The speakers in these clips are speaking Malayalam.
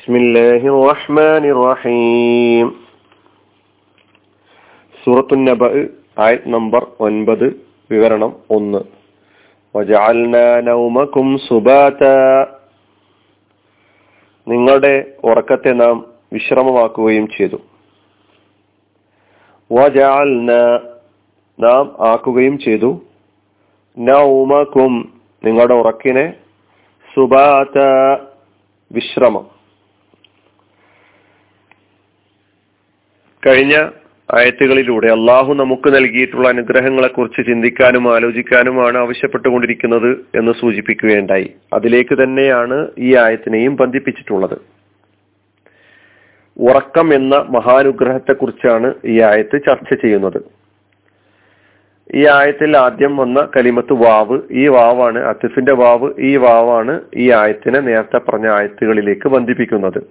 بسم الله الرحمن الرحيم സൂറത്തു നബ ആയത് നമ്പർ ഒൻപത് വിവരണം ഒന്ന് وجعلنا نومكم سباتا നിങ്ങളുടെ ഉറക്കത്തെ നാം വിശ്രമമാക്കുകയും ചെയ്തു വജാൽന നാം ആക്കുകയും ചെയ്തു നൗമക്കും നിങ്ങളുടെ ഉറക്കിനെ സുബാത വിശ്രമം കഴിഞ്ഞ ആയത്തുകളിലൂടെ അള്ളാഹു നമുക്ക് നൽകിയിട്ടുള്ള അനുഗ്രഹങ്ങളെ കുറിച്ച് ചിന്തിക്കാനും ആലോചിക്കാനുമാണ് ആവശ്യപ്പെട്ടുകൊണ്ടിരിക്കുന്നത് എന്ന് സൂചിപ്പിക്കുകയുണ്ടായി. അതിലേക്ക് തന്നെയാണ് ഈ ആയത്തിനെയും ബന്ധിപ്പിച്ചിട്ടുള്ളത്. ഉറക്കം എന്ന മഹാനുഗ്രഹത്തെ കുറിച്ചാണ് ഈ ആയത്ത് ചർച്ച ചെയ്യുന്നത്. ഈ ആയത്തിൽ ആദ്യം വന്ന കലിമത്ത് വാവ് ഈ വാവാണ് അത്തിഫിന്റെ വാവ് ഈ വാവാണ് ഈ ആയത്തിനെ നേരത്തെ പറഞ്ഞ ആയത്തുകളിലേക്ക് ബന്ധിപ്പിക്കുന്നത്.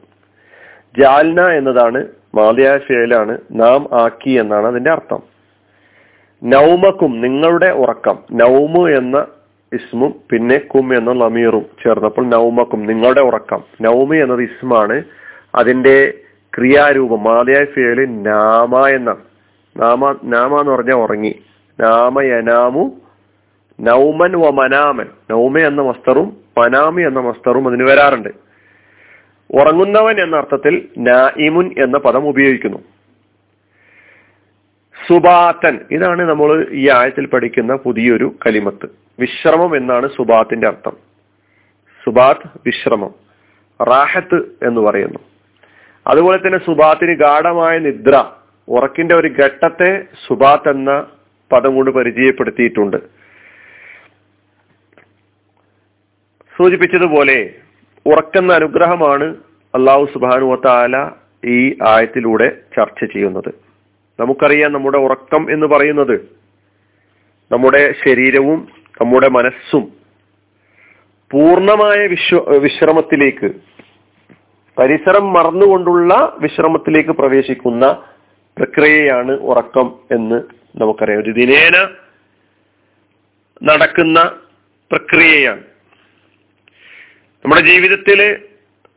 ജാൽന എന്നതാണ് മാതയായ ഫേലാണ് നാം ആക്കി എന്നാണ് അതിന്റെ അർത്ഥം. നൗമക്കും നിങ്ങളുടെ ഉറക്കം നൗമു എന്ന ഇസ്മും പിന്നെ കും എന്ന ലമീറും ചേർന്നപ്പോൾ നൗമക്കും നിങ്ങളുടെ ഉറക്കം. നൗമി എന്നത് ഇസ്മാണ് അതിന്റെ ക്രിയാരൂപം. മാതയായ ഫേൽ നാമ എന്ന നാമ നാമ എന്ന് പറഞ്ഞാൽ ഉറങ്ങി. നാമ യനാമു നൗമൻ വ മനാമൻ നൗമ എന്ന മസ്തറും മനാമി എന്ന മസ്തറും അതിന് വരാറുണ്ട്. ഉറങ്ങുന്നവൻ എന്ന അർത്ഥത്തിൽ നായിമുൻ എന്ന പദം ഉപയോഗിക്കുന്നു. സുബാത്തൻ. ഇതാണ് നമ്മൾ ഈ ആഴത്തിൽ പഠിക്കുന്ന പുതിയൊരു കലിമത്ത്. വിശ്രമം എന്നാണ് സുബാത്തിന്റെ അർത്ഥം. സുബാത്ത് വിശ്രമം. റാഹത്ത് എന്ന് പറയുന്നു. അതുപോലെ തന്നെ സുബാത്തിന് ഗാഠമായ നിദ്ര ഉറക്കിന്റെ ഒരു ഘട്ടത്തെ സുബാത്ത് എന്ന പദം കൊണ്ട് പരിചയപ്പെടുത്തിയിട്ടുണ്ട്. സൂചിപ്പിച്ചതുപോലെ ഉറക്കുന്ന അനുഗ്രഹമാണ് അള്ളാഹു സുബാനുവത്താല ഈ ആയത്തിലൂടെ ചർച്ച ചെയ്യുന്നത്. നമുക്കറിയാം നമ്മുടെ ഉറക്കം എന്ന് പറയുന്നത് നമ്മുടെ ശരീരവും നമ്മുടെ മനസ്സും പൂർണമായ വിശ്വ വിശ്രമത്തിലേക്ക് പരിസരം മറന്നുകൊണ്ടുള്ള വിശ്രമത്തിലേക്ക് പ്രവേശിക്കുന്ന പ്രക്രിയയാണ് ഉറക്കം എന്ന് നമുക്കറിയാം. ഒരു ദിനേന നടക്കുന്ന പ്രക്രിയയാണ്. നമ്മുടെ ജീവിതത്തിലെ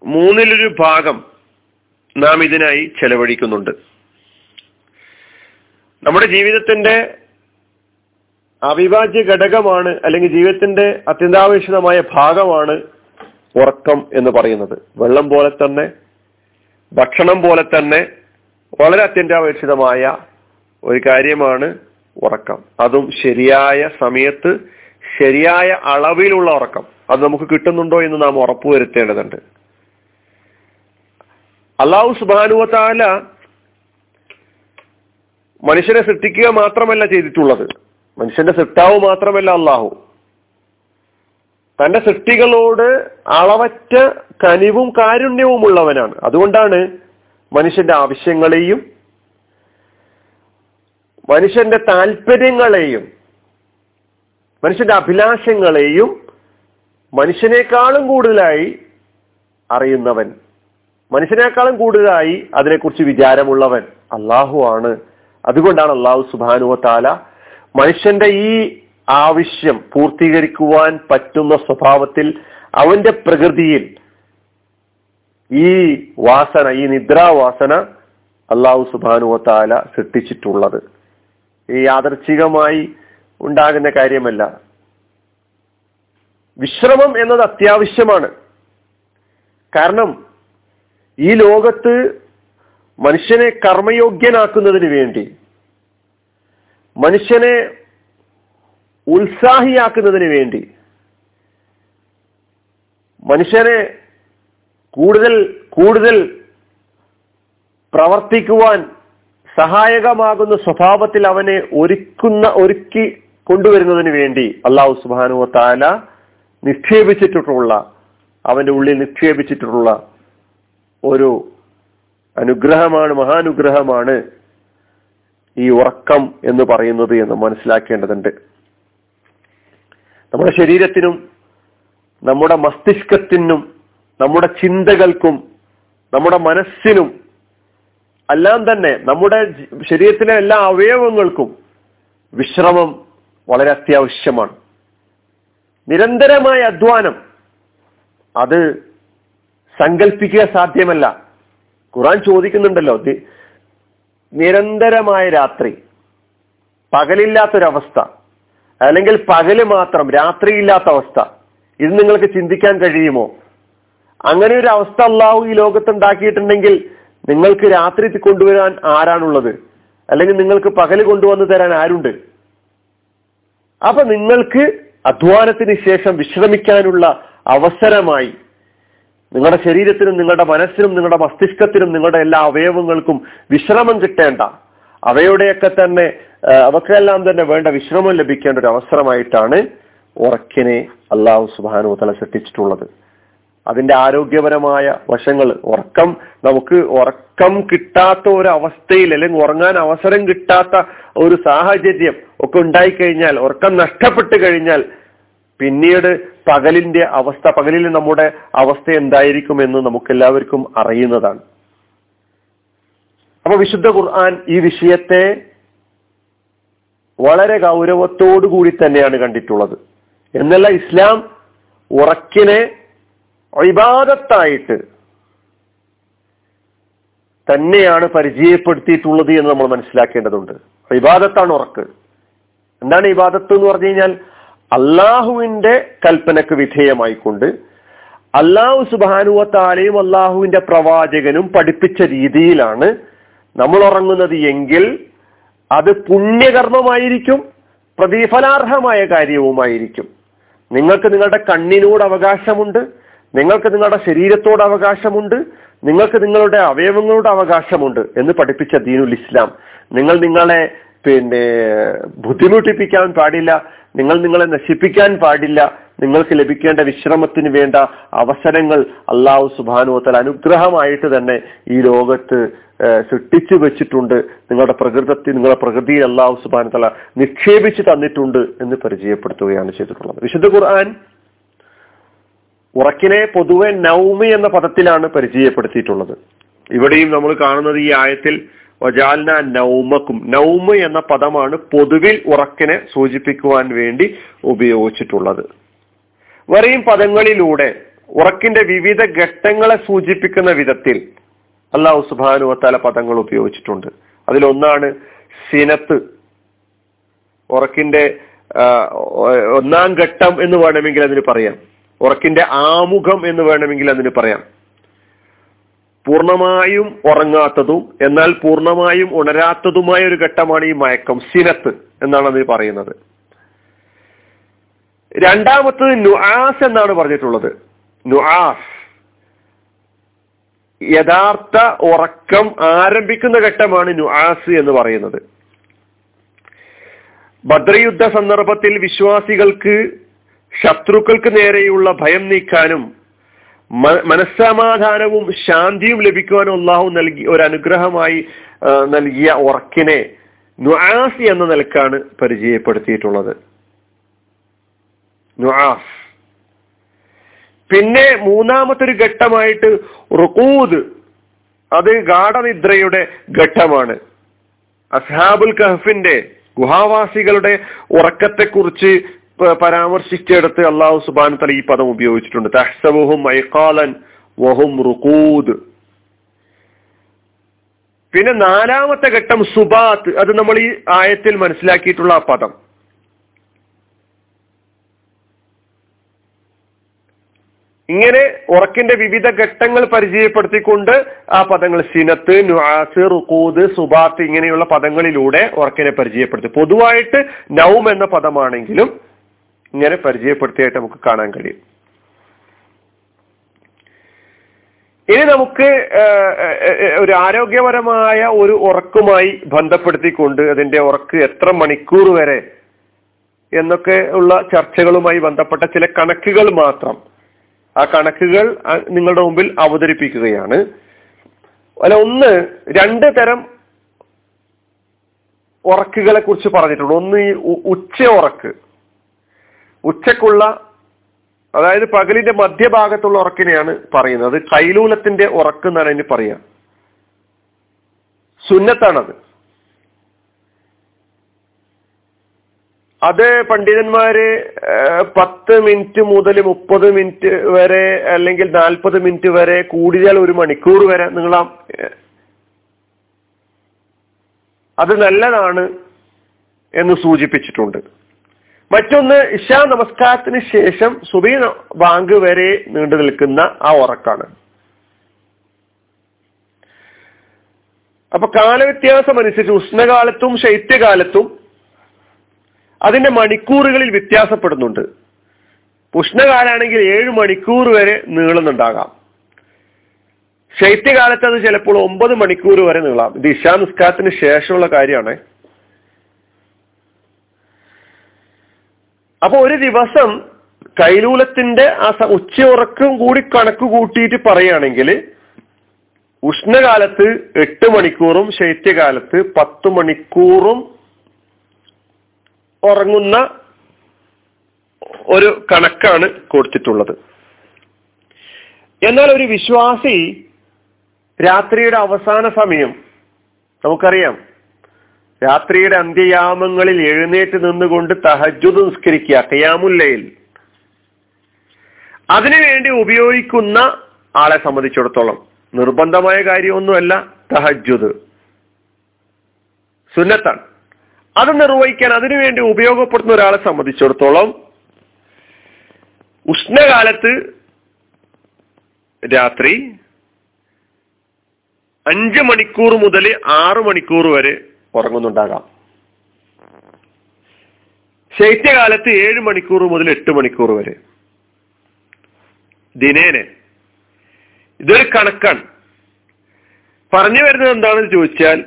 മൂന്നിലൊരു ഭാഗം നാം ഇതിനായി ചെലവഴിക്കുന്നുണ്ട്. നമ്മുടെ ജീവിതത്തിന്റെ അവിഭാജ്യ ഘടകമാണ് അല്ലെങ്കിൽ ജീവിതത്തിന്റെ അത്യന്താപേക്ഷിതമായ ഭാഗമാണ് ഉറക്കം എന്ന് പറയുന്നത്. വെള്ളം പോലെ തന്നെ ഭക്ഷണം പോലെ തന്നെ വളരെ അത്യന്താപേക്ഷിതമായ ഒരു കാര്യമാണ് ഉറക്കം. അതും ശരിയായ സമയത്ത് ശരിയായ അളവിലുള്ള ഉറക്കം. അത് നമുക്ക് കിട്ടുന്നുണ്ടോ എന്ന് നാം ഉറപ്പുവരുത്തേണ്ടതുണ്ട് അള്ളാഹു സുബാനുവത്താല മനുഷ്യനെ സൃഷ്ടിക്കുക മാത്രമല്ല ചെയ്തിട്ടുള്ളത്. മനുഷ്യന്റെ സൃഷ്ടാവ് മാത്രമല്ല അള്ളാഹു തന്റെ സൃഷ്ടികളോട് അളവറ്റ കനിവും കാരുണ്യവും ഉള്ളവനാണ് അതുകൊണ്ടാണ് മനുഷ്യന്റെ ആവശ്യങ്ങളെയും മനുഷ്യന്റെ താല്പര്യങ്ങളെയും മനുഷ്യന്റെ അഭിലാഷങ്ങളെയും മനുഷ്യനേക്കാളും കൂടുതലായി അറിയുന്നവൻ. മനുഷ്യനേക്കാളും കൂടുതലായി അതിനെക്കുറിച്ച് വിചാരമുള്ളവൻ അള്ളാഹു ആണ്. അതുകൊണ്ടാണ് അള്ളാഹു സുബാനുവ താല മനുഷ്യന്റെ ഈ ആവശ്യം പൂർത്തീകരിക്കുവാൻ പറ്റുന്ന സ്വഭാവത്തിൽ അവന്റെ പ്രകൃതിയിൽ ഈ വാസന ഈ നിദ്രാവാസന അള്ളാഹു സുബാനുവ താല സൃഷ്ടിച്ചിട്ടുള്ളത്. ഈ യാദർച്ഛികമായി ഉണ്ടാകുന്ന കാര്യമല്ല. വിശ്രമം എന്നത് അത്യാവശ്യമാണ്. കാരണം ഈ ലോകത്ത് മനുഷ്യനെ കർമ്മയോഗ്യനാക്കുന്നതിന് വേണ്ടി മനുഷ്യനെ ഉത്സാഹിയാക്കുന്നതിന് വേണ്ടി മനുഷ്യനെ കൂടുതൽ കൂടുതൽ പ്രവർത്തിക്കുവാൻ സഹായകമാകുന്ന സ്വഭാവത്തിൽ അവനെ ഒരുക്കുന്ന ഒരുക്കി കൊണ്ടുവരുന്നതിന് വേണ്ടി അള്ളാഹു സുബാനു താല നിക്ഷേപിച്ചിട്ടുള്ള അവന്റെ ഉള്ളിൽ നിക്ഷേപിച്ചിട്ടുള്ള ഒരു അനുഗ്രഹമാണ് മഹാനുഗ്രഹമാണ് ഈ ഉറക്കം എന്ന് പറയുന്നത് എന്ന് മനസ്സിലാക്കേണ്ടതുണ്ട്. നമ്മുടെ ശരീരത്തിനും നമ്മുടെ മസ്തിഷ്കത്തിനും നമ്മുടെ ചിന്തകൾക്കും നമ്മുടെ മനസ്സിനും എല്ലാം തന്നെ നമ്മുടെ ശരീരത്തിലെ എല്ലാ അവയവങ്ങൾക്കും വിശ്രമം വളരെ അത്യാവശ്യമാണ്. നിരന്തരമായ അധ്വാനം അത് സങ്കല്പിക്കുക സാധ്യമല്ല. ഖുറാൻ ചോദിക്കുന്നുണ്ടല്ലോ നിരന്തരമായ രാത്രി പകലില്ലാത്തൊരവസ്ഥ അല്ലെങ്കിൽ പകൽ മാത്രം രാത്രിയില്ലാത്ത അവസ്ഥ ഇത് നിങ്ങൾക്ക് ചിന്തിക്കാൻ കഴിയുമോ? അങ്ങനെ ഒരു അവസ്ഥ അള്ളാഹു ഈ ലോകത്ത് ഉണ്ടാക്കിയിട്ടുണ്ടെങ്കിൽ നിങ്ങൾക്ക് രാത്രി കൊണ്ടുവരാൻ ആരാണുള്ളത്? അല്ലെങ്കിൽ നിങ്ങൾക്ക് പകൽ കൊണ്ടുവന്ന് തരാൻ ആരുണ്ട്? അപ്പൊ നിങ്ങൾക്ക് അധ്വാനത്തിന് ശേഷം വിശ്രമിക്കാനുള്ള അവസരമായി നിങ്ങളുടെ ശരീരത്തിനും നിങ്ങളുടെ മനസ്സിനും നിങ്ങളുടെ മസ്തിഷ്കത്തിനും നിങ്ങളുടെ എല്ലാ അവയവങ്ങൾക്കും വിശ്രമം കിട്ടേണ്ട. അവയുടെയൊക്കെ തന്നെ അവക്കെല്ലാം തന്നെ വേണ്ട വിശ്രമം ലഭിക്കേണ്ട ഒരു അവസരമായിട്ടാണ് ഉറക്കിനെ അള്ളാഹു സുബാനു തല സൃഷ്ടിച്ചിട്ടുള്ളത്. അതിന്റെ ആരോഗ്യപരമായ വശങ്ങൾ. ഉറക്കം നമുക്ക് ഉറക്കം കിട്ടാത്ത ഒരു അവസ്ഥയിൽ അല്ലെങ്കിൽ ഉറങ്ങാൻ അവസരം കിട്ടാത്ത ഒരു സാഹചര്യം ഒക്കെ ഉണ്ടായിക്കഴിഞ്ഞാൽ ഉറക്കം നഷ്ടപ്പെട്ട് കഴിഞ്ഞാൽ പിന്നീട് പകലിന്റെ അവസ്ഥ പകലിൽ നമ്മുടെ അവസ്ഥ എന്തായിരിക്കും എന്ന് നമുക്ക് എല്ലാവർക്കും അറിയുന്നതാണ്. അപ്പൊ വിശുദ്ധ ഖുർആൻ ഈ വിഷയത്തെ വളരെ ഗൗരവത്തോടു കൂടി തന്നെയാണ് കണ്ടിട്ടുള്ളത്. എന്നല്ല ഇസ്ലാം ഉറക്കിനെ ഇബാദത്തായിട്ട് തന്നെയാണ് പരിചയപ്പെടുത്തിയിട്ടുള്ളത് എന്ന് നമ്മൾ മനസ്സിലാക്കേണ്ടതുണ്ട്. ഇബാദത്താണ് ഉറക്ക്. എന്താണ് ഇബാദത്ത് എന്ന് പറഞ്ഞു കഴിഞ്ഞാൽ അള്ളാഹുവിന്റെ കൽപ്പനക്ക് വിധേയമായിക്കൊണ്ട് അള്ളാഹു സുബാനുവത്താലെയും അള്ളാഹുവിന്റെ പ്രവാചകനും പഠിപ്പിച്ച രീതിയിലാണ് നമ്മൾ ഉറങ്ങുന്നത് എങ്കിൽ അത് പുണ്യകർമ്മമായിരിക്കും പ്രതിഫലാർഹമായ കാര്യവുമായിരിക്കും. നിങ്ങൾക്ക് നിങ്ങളുടെ കണ്ണിനോട് അവകാശമുണ്ട് നിങ്ങൾക്ക് നിങ്ങളുടെ ശരീരത്തോട് അവകാശമുണ്ട് നിങ്ങൾക്ക് നിങ്ങളുടെ അവയവങ്ങളോട് അവകാശമുണ്ട് എന്ന് പഠിപ്പിച്ച ദീനുൽ ഇസ്ലാം. നിങ്ങൾ നിങ്ങളെ പിന്നെ ബുദ്ധിമുട്ടിപ്പിക്കാൻ പാടില്ല നിങ്ങൾ നിങ്ങളെ നശിപ്പിക്കാൻ പാടില്ല നിങ്ങൾക്ക് ലഭിക്കേണ്ട വിശ്രമത്തിന് വേണ്ട അവസരങ്ങൾ അള്ളാഹു സുബാനുവത്തൽ അനുഗ്രഹമായിട്ട് തന്നെ ഈ ലോകത്ത് സൃഷ്ടിച്ചു വെച്ചിട്ടുണ്ട്. നിങ്ങളുടെ പ്രകൃതത്തിൽ നിങ്ങളുടെ പ്രകൃതിയിൽ അള്ളാഹു സുബാനുത്തല തല നിക്ഷേപിച്ച് തന്നിട്ടുണ്ട് എന്ന് പരിചയപ്പെടുത്തുകയാണ് ചെയ്തിട്ടുള്ളത്. വിശുദ്ധ ഖുർആൻ ഉറക്കിനെ പൊതുവെ നൗമി എന്ന പദത്തിലാണ് പരിചയപ്പെടുത്തിയിട്ടുള്ളത്. ഇവിടെയും നമ്മൾ കാണുന്നത് ഈ ആയത്തിൽ വജാൽന നൗമക്കും. നൗമ എന്ന പദമാണ് പൊതുവിൽ ഉറക്കിനെ സൂചിപ്പിക്കുവാൻ വേണ്ടി ഉപയോഗിച്ചിട്ടുള്ളത്. വരെയും പദങ്ങളിലൂടെ ഉറക്കിന്റെ വിവിധ ഘട്ടങ്ങളെ സൂചിപ്പിക്കുന്ന വിധത്തിൽ അള്ളാഹു സുബാനു വത്താല പദങ്ങൾ ഉപയോഗിച്ചിട്ടുണ്ട്. അതിലൊന്നാണ് സിനത്ത്. ഉറക്കിന്റെ ഒന്നാം ഘട്ടം എന്ന് വേണമെങ്കിൽ അതിന് പറയാം. ഉറക്കിന്റെ ആമുഖം എന്ന് വേണമെങ്കിൽ അതിന് പറയാം. പൂർണമായും ഉറങ്ങാത്തതും എന്നാൽ പൂർണമായും ഉണരാത്തതുമായ ഒരു ഘട്ടമാണ് ഈ മയക്കം സിനത്ത് എന്നാണ് അതിന് പറയുന്നത്. രണ്ടാമത്തത് നുആസ് എന്നാണ് പറഞ്ഞിട്ടുള്ളത്. നുആസ് യഥാർത്ഥ ഉറക്കം ആരംഭിക്കുന്ന ഘട്ടമാണ് നുആസ് എന്ന് പറയുന്നത്. ഭദ്രയുദ്ധ സന്ദർഭത്തിൽ വിശ്വാസികൾക്ക് ശത്രുക്കൾക്ക് നേരെയുള്ള ഭയം നീക്കാനും മനസ്സമാധാനവും ശാന്തിയും ലഭിക്കുവാനും അള്ളാഹു നൽകി ഒരു അനുഗ്രഹമായി നൽകിയ ഉറക്കിനെ നുആസ് എന്ന നിലക്കാണ് പരിചയപ്പെടുത്തിയിട്ടുള്ളത്. നുആസ്. പിന്നെ മൂന്നാമത്തെ ഒരു ഘട്ടമായിട്ട് റുക്കൂദ് അത് ഗാഠനിദ്രയുടെ ഘട്ടമാണ്. അസ്ഹാബുൽ കഹഫിന്റെ ഗുഹാവാസികളുടെ ഉറക്കത്തെക്കുറിച്ച് പരാമർശിച്ചെടുത്ത് അള്ളാഹു സുബാൻ തല ഈ പദം ഉപയോഗിച്ചിട്ടുണ്ട്. തഹ്സബുഹും ഐക്കാലൻ വഹും റുക്കൂദ് പിന്നെ നാലാമത്തെ ഘട്ടം സുബാത്ത്. അത് നമ്മൾ ഈ ആയത്തിൽ മനസ്സിലാക്കിയിട്ടുള്ള ആ പദം. ഇങ്ങനെ ഉറക്കിന്റെ വിവിധ ഘട്ടങ്ങൾ പരിചയപ്പെടുത്തിക്കൊണ്ട് ആ പദങ്ങൾ സിനത്ത് നുആസ് റുക്കൂദ് സുബാത്ത് ഇങ്ങനെയുള്ള പദങ്ങളിലൂടെ ഉറക്കിനെ പരിചയപ്പെടുത്തി. പൊതുവായിട്ട് നൗം എന്ന പദമാണെങ്കിലും ഇങ്ങനെ പരിചയപ്പെടുത്തിയായിട്ട് നമുക്ക് കാണാൻ കഴിയും. ഇനി നമുക്ക് ഒരു ആരോഗ്യപരമായ ഒരു ഉറക്കുമായി ബന്ധപ്പെടുത്തിക്കൊണ്ട് അതിന്റെ ഉറക്ക് എത്ര മണിക്കൂർ വരെ എന്നൊക്കെ ഉള്ള ചർച്ചകളുമായി ബന്ധപ്പെട്ട ചില കണക്കുകൾ മാത്രം. ആ കണക്കുകൾ നിങ്ങളുടെ മുമ്പിൽ അവതരിപ്പിക്കുകയാണ്. അല്ല ഒന്ന് രണ്ട് തരം ഉറക്കുകളെ കുറിച്ച് പറഞ്ഞിട്ടുണ്ട്. ഒന്ന് ഈ ഉച്ച ഉറക്ക് ഉച്ചക്കുള്ള അതായത് പകലിന്റെ മധ്യഭാഗത്തുള്ള ഉറക്കിനെയാണ് പറയുന്നത്. കൈലൂലത്തിന്റെ ഉറക്ക് എന്നാണ് അതിന് പറയുക സുന്നത്താണത്. അത് പണ്ഡിതന്മാര് പത്ത് മിനിറ്റ് മുതൽ മുപ്പത് മിനിറ്റ് വരെ അല്ലെങ്കിൽ നാൽപ്പത് മിനിറ്റ് വരെ കൂടിയാൽ ഒരു മണിക്കൂർ വരെ നിങ്ങൾ അത് നല്ലതാണ് എന്ന് സൂചിപ്പിച്ചിട്ടുണ്ട്. മറ്റൊന്ന് ഇഷാ നമസ്കാരത്തിന് ശേഷം സുബീ ബാങ്ക് വരെ നീണ്ടു നിൽക്കുന്ന ആ ഉറക്കാണ്. അപ്പൊ കാലവ്യത്യാസം അനുസരിച്ച് ഉഷ്ണകാലത്തും ശൈത്യകാലത്തും അതിന്റെ മണിക്കൂറുകളിൽ വ്യത്യാസപ്പെടുന്നുണ്ട്. ഉഷ്ണകാലാണെങ്കിൽ ഏഴ് മണിക്കൂർ വരെ നീളുന്നുണ്ടാകാം. ശൈത്യകാലത്ത് അത് ചിലപ്പോൾ ഒമ്പത് മണിക്കൂർ വരെ നീളാം. ഇത് ഇഷാ നിസ്കാരത്തിന് ശേഷമുള്ള കാര്യമാണ്. അപ്പൊ ഒരു ദിവസം കൈലൂലത്തിന്റെ ആ ഉച്ച ഉച്ചയുറക്കം കൂടി കണക്ക് കൂട്ടിയിട്ട് പറയുകയാണെങ്കിൽ ഉഷ്ണകാലത്ത് എട്ട് മണിക്കൂറും ശൈത്യകാലത്ത് പത്ത് മണിക്കൂറും ഉറങ്ങുന്ന ഒരു കണക്കാണ് കൊടുത്തിട്ടുള്ളത്. എന്നാൽ ഒരു വിശ്വാസി രാത്രിയുടെ അവസാന സമയം നമുക്കറിയാം രാത്രിയുടെ അന്ത്യയാമങ്ങളിൽ എഴുന്നേറ്റ് നിന്നുകൊണ്ട് തഹജുദ് നിസ്കരിക്കുക കയാമുല്ലയിൽ അതിനുവേണ്ടി ഉപയോഗിക്കുന്ന ആളെ സംബന്ധിച്ചിടത്തോളം നിർബന്ധമായ കാര്യമൊന്നുമല്ല തഹജുദ് സുന്നത്താണ്. അത് നിർവഹിക്കാൻ അതിനുവേണ്ടി ഉപയോഗപ്പെടുന്ന ഒരാളെ സംബന്ധിച്ചിടത്തോളം ഉഷ്ണകാലത്ത് രാത്രി അഞ്ച് മണിക്കൂർ മുതൽ ആറ് മണിക്കൂർ വരെ ഉറങ്ങുന്നുണ്ടാകാം. ശൈത്യകാലത്ത് ഏഴ് മണിക്കൂർ മുതൽ എട്ട് മണിക്കൂർ വരെ. ദിനേനെ ഇതൊരു കണക്കാണ്. പറഞ്ഞു വരുന്നത് എന്താണെന്ന് ചോദിച്ചാൽ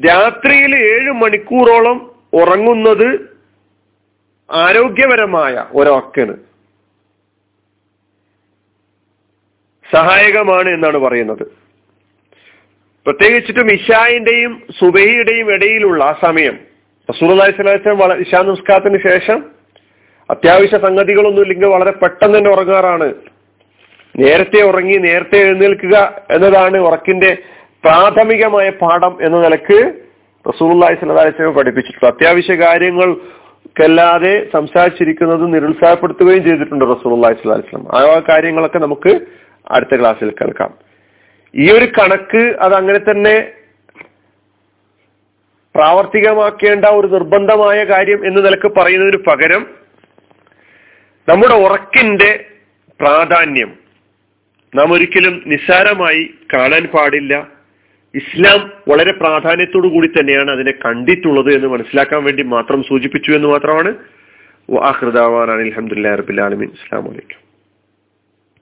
രാത്രിയിൽ ഏഴ് മണിക്കൂറോളം ഉറങ്ങുന്നത് ആരോഗ്യപരമായ ഒരൊക്കന് സഹായകമാണ് എന്നാണ് പറയുന്നത്. പ്രത്യേകിച്ചിട്ടും ഇഷായിന്റെയും സുബൈയുടെയും ഇടയിലുള്ള ആ സമയം. റസൂലി സ്വലാസ്ലം ഇഷാ നമസ്കാരത്തിന് ശേഷം അത്യാവശ്യ സംഗതികളൊന്നും ഇല്ലെങ്കിൽ വളരെ പെട്ടെന്ന് തന്നെ ഉറങ്ങാറാണ്. നേരത്തെ ഉറങ്ങി നേരത്തെ എഴുന്നേൽക്കുക എന്നതാണ് ഉറക്കിന്റെ പ്രാഥമികമായ പാഠം എന്ന നിലയ്ക്ക് റസൂള്ളി സ്വലാസ്ലം പഠിപ്പിച്ചിട്ടുള്ളത് അത്യാവശ്യ കാര്യങ്ങൾക്കല്ലാതെ സംസാരിച്ചിരിക്കുന്നത് നിരുത്സാഹപ്പെടുത്തുകയും ചെയ്തിട്ടുണ്ട് റസൂള്ളി സ്വലാസ്ലം ആ കാര്യങ്ങളൊക്കെ നമുക്ക് അടുത്ത ക്ലാസ്സിൽ കേൾക്കാം. ഈ ഒരു കണക്ക് അത് അങ്ങനെ തന്നെ പ്രാവർത്തികമാക്കേണ്ട ഒരു നിർബന്ധമായ കാര്യം എന്ന് നിലയ്ക്ക് പറയുന്നതിന് പകരം നമ്മുടെ ഉറക്കിന്റെ പ്രാധാന്യം നാം ഒരിക്കലും നിസ്സാരമായി കാണാൻ പാടില്ല. ഇസ്ലാം വളരെ പ്രാധാന്യത്തോടു കൂടി തന്നെയാണ് അതിനെ കണ്ടിട്ടുള്ളത് എന്ന് മനസ്സിലാക്കാൻ വേണ്ടി മാത്രം സൂചിപ്പിച്ചു എന്ന് മാത്രമാണ്. അഹൃദാവാൻ അലഹമുല്ലാ റബിൻ ഇസ്ലാം വലൈക്കും